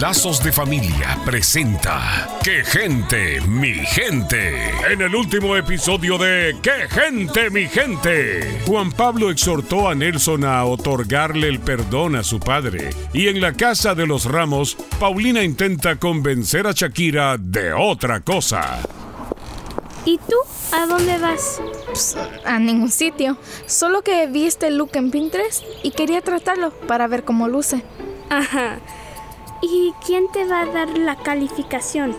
Lazos de Familia presenta ¡Qué gente, mi gente! En el último episodio de ¡Qué gente, mi gente! Juan Pablo exhortó a Nelson a otorgarle el perdón a su padre. Y en la casa de los Ramos, Paulina intenta convencer a Shakira de otra cosa. ¿Y tú? ¿A dónde vas? Pues, a ningún sitio. Solo que vi este look en Pinterest y quería tratarlo para ver cómo luce. Ajá. ¿Y quién te va a dar la calificación?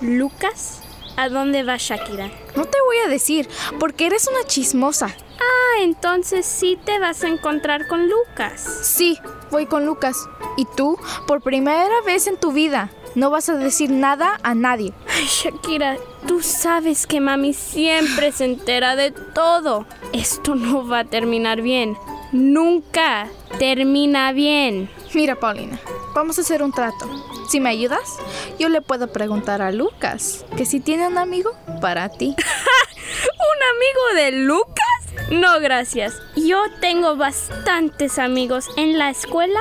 ¿Lucas? ¿A dónde va Shakira? No te voy a decir, porque eres una chismosa. Ah, entonces sí te vas a encontrar con Lucas. Sí, voy con Lucas. ¿Y tú? Por primera vez en tu vida. No vas a decir nada a nadie. Ay, Shakira, tú sabes que mami siempre se entera de todo. Esto no va a terminar bien. Nunca termina bien. Mira, Paulina, vamos a hacer un trato. Si me ayudas, yo le puedo preguntar a Lucas que si tiene un amigo para ti. ¿Un amigo de Lucas? No, gracias. Yo tengo bastantes amigos en la escuela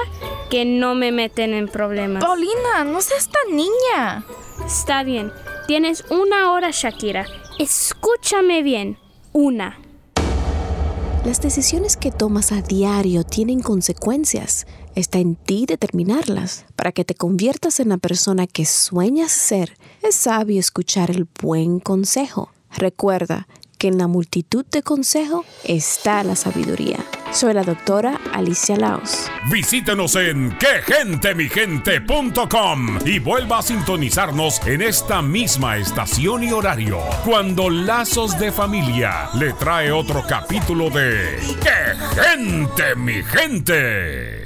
que no me meten en problemas. Paulina, no seas tan niña. Está bien. Tienes una hora, Shakira. Escúchame bien. Una. Las decisiones que tomas a diario tienen consecuencias. Está en ti determinarlas. Para que te conviertas en la persona que sueñas ser, es sabio escuchar el buen consejo. Recuerda que en la multitud de consejo está la sabiduría. Soy la doctora Alicia Laos. Visítenos en quegentemigente.com y vuelva a sintonizarnos en esta misma estación y horario cuando Lazos de Familia le trae otro capítulo de ¡Qué gente, mi gente!